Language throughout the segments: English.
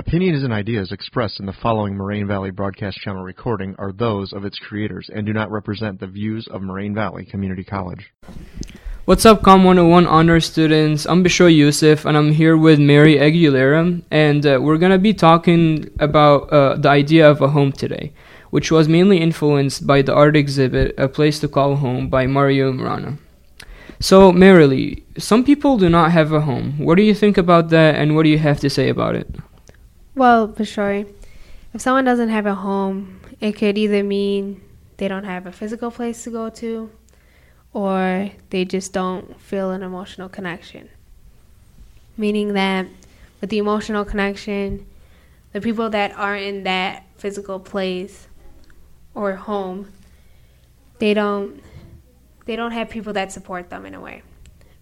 Opinions and ideas expressed in the following Moraine Valley Broadcast Channel recording are those of its creators and do not represent the views of Moraine Valley Community College. What's up, Com 101 honor students? I'm Bishoy Youssef, and I'm here with Mary Aguilera, and uh, we're gonna be talking about uh, the idea of a home today, which was mainly influenced by the art exhibit "A Place to Call Home" by Mario Murana. So, Marilee, some people do not have a home. What do you think about that, and what do you have to say about it? Well, for sure. If someone doesn't have a home, it could either mean they don't have a physical place to go to or they just don't feel an emotional connection. Meaning that with the emotional connection, the people that aren't in that physical place or home, they don't they don't have people that support them in a way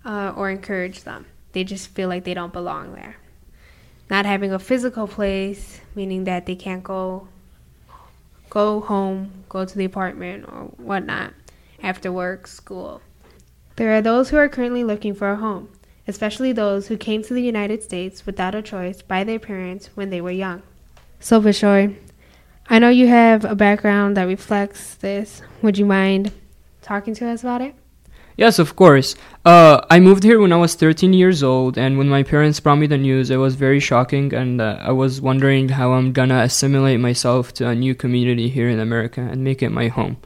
uh, or encourage them. They just feel like they don't belong there not having a physical place, meaning that they can't go go home, go to the apartment or whatnot after work, school. There are those who are currently looking for a home, especially those who came to the United States without a choice by their parents when they were young. So, Bishoy, I know you have a background that reflects this. Would you mind talking to us about it? Yes, of course. Uh, I moved here when I was 13 years old, and when my parents brought me the news, it was very shocking, and uh, I was wondering how I'm gonna assimilate myself to a new community here in America and make it my home.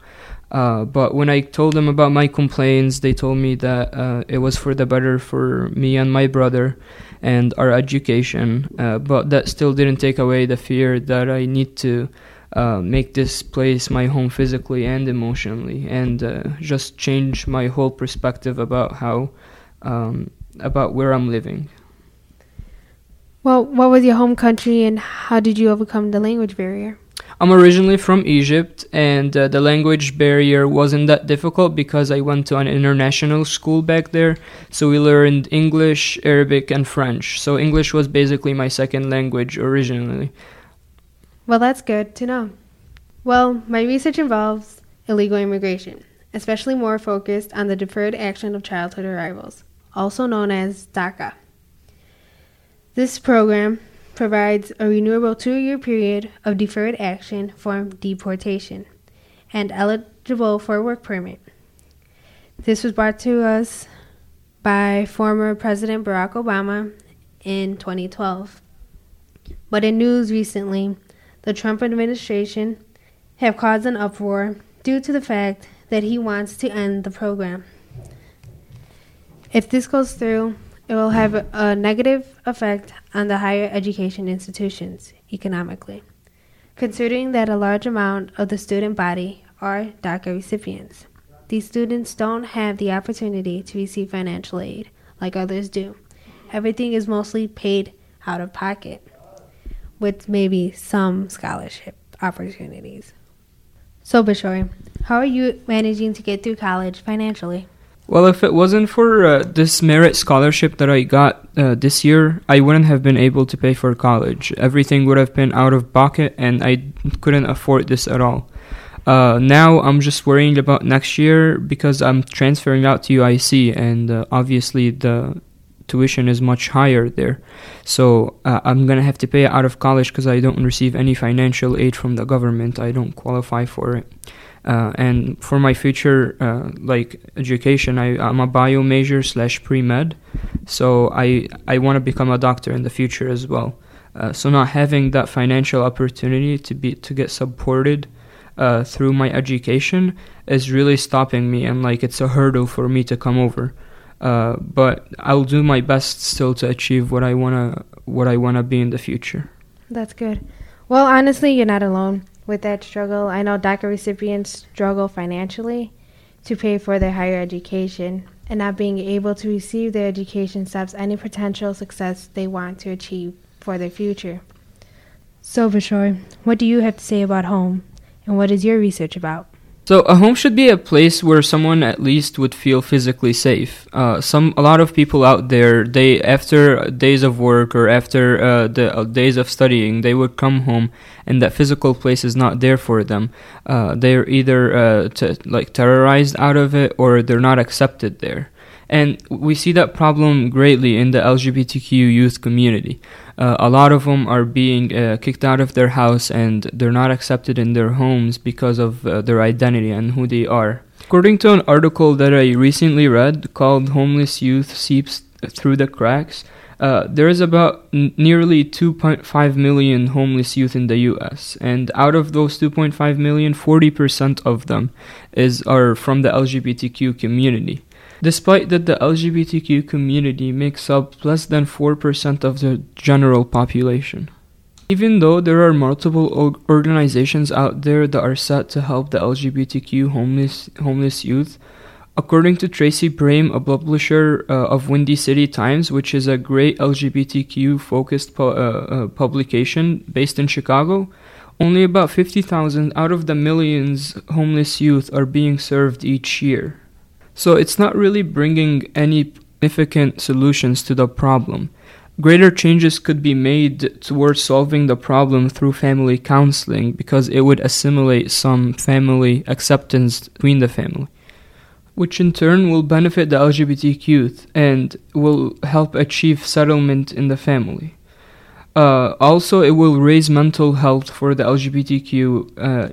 Uh, but when I told them about my complaints, they told me that uh, it was for the better for me and my brother and our education. Uh, but that still didn't take away the fear that I need to uh, make this place my home physically and emotionally, and uh, just change my whole perspective about how um, about where I'm living. Well, what was your home country, and how did you overcome the language barrier? I'm originally from Egypt, and uh, the language barrier wasn't that difficult because I went to an international school back there. So we learned English, Arabic, and French. So English was basically my second language originally. Well, that's good to know. Well, my research involves illegal immigration, especially more focused on the Deferred Action of Childhood Arrivals, also known as DACA. This program provides a renewable two year period of deferred action for deportation and eligible for a work permit. This was brought to us by former President Barack Obama in 2012. But in news recently, the Trump administration have caused an uproar due to the fact that he wants to end the program. If this goes through, it will have a negative effect on the higher education institutions economically, considering that a large amount of the student body are DACA recipients. These students don't have the opportunity to receive financial aid like others do. Everything is mostly paid out of pocket with maybe some scholarship opportunities. So, Bishoy, how are you managing to get through college financially? Well, if it wasn't for uh, this merit scholarship that I got uh, this year, I wouldn't have been able to pay for college. Everything would have been out of pocket, and I couldn't afford this at all. Uh, now I'm just worrying about next year because I'm transferring out to UIC, and uh, obviously the tuition is much higher there. So uh, I'm gonna have to pay out of college because I don't receive any financial aid from the government. I don't qualify for it. Uh, and for my future, uh, like education, I, I'm a bio major slash pre med, so I I want to become a doctor in the future as well. Uh, so not having that financial opportunity to be to get supported uh, through my education is really stopping me, and like it's a hurdle for me to come over. Uh, but I'll do my best still to achieve what I wanna what I wanna be in the future. That's good. Well, honestly, you're not alone with that struggle. I know DACA recipients struggle financially to pay for their higher education, and not being able to receive their education stops any potential success they want to achieve for their future. So, Bishoy, what do you have to say about home, and what is your research about? So a home should be a place where someone at least would feel physically safe. Uh, some a lot of people out there, they after days of work or after uh, the uh, days of studying, they would come home and that physical place is not there for them. Uh, they're either uh, t- like terrorized out of it or they're not accepted there. And we see that problem greatly in the LGBTQ youth community. Uh, a lot of them are being uh, kicked out of their house and they're not accepted in their homes because of uh, their identity and who they are. According to an article that I recently read called Homeless Youth Seeps Through the Cracks, uh, there is about n- nearly 2.5 million homeless youth in the U.S., and out of those 2.5 million, 40% of them is are from the LGBTQ community. Despite that, the LGBTQ community makes up less than 4% of the general population. Even though there are multiple organizations out there that are set to help the LGBTQ homeless homeless youth, According to Tracy Baim, a publisher uh, of Windy City Times, which is a great LGBTQ focused pu- uh, uh, publication based in Chicago, only about 50,000 out of the millions homeless youth are being served each year. So it's not really bringing any significant solutions to the problem. Greater changes could be made towards solving the problem through family counseling because it would assimilate some family acceptance between the family which in turn will benefit the LGBTQ youth and will help achieve settlement in the family. Uh, also, it will raise mental health for the LGBTQ uh,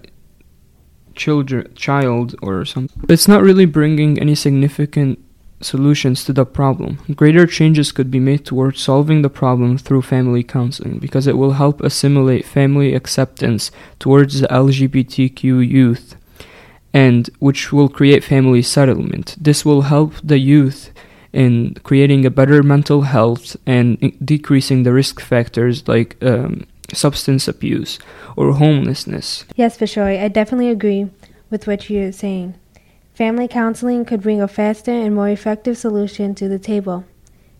children, child or something. It's not really bringing any significant solutions to the problem. Greater changes could be made towards solving the problem through family counseling because it will help assimilate family acceptance towards the LGBTQ youth and which will create family settlement. This will help the youth in creating a better mental health and decreasing the risk factors like um, substance abuse or homelessness. Yes, Bishoy, I definitely agree with what you're saying. Family counseling could bring a faster and more effective solution to the table.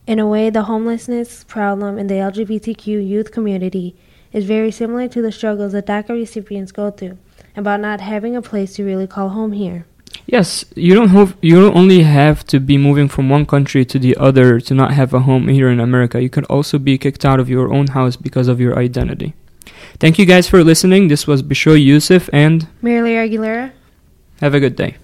In a way, the homelessness problem in the LGBTQ youth community is very similar to the struggles that DACA recipients go through about not having a place to really call home here. Yes, you don't have you don't only have to be moving from one country to the other to not have a home here in America. You can also be kicked out of your own house because of your identity. Thank you guys for listening. This was Bishoy Yusuf and Marilee Aguilera. Have a good day.